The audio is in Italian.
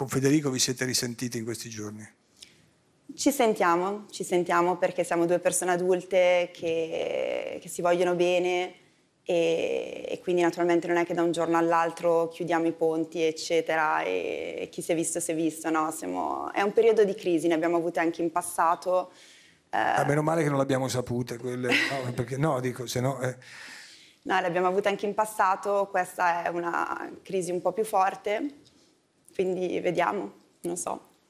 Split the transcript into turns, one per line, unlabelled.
con Federico vi siete risentiti in questi giorni?
Ci sentiamo, ci sentiamo perché siamo due persone adulte che, che si vogliono bene e, e, quindi naturalmente non è che da un giorno all'altro chiudiamo i ponti eccetera e, e chi si è visto si è visto, no? Siamo, è un periodo di crisi, ne abbiamo avute anche in passato.
Eh, ah, meno male che non l'abbiamo sapute quelle, no, perché no, dico, se no... Eh.
No, le abbiamo avute anche in passato, questa è una crisi un po' più forte, quindi vediamo, non so.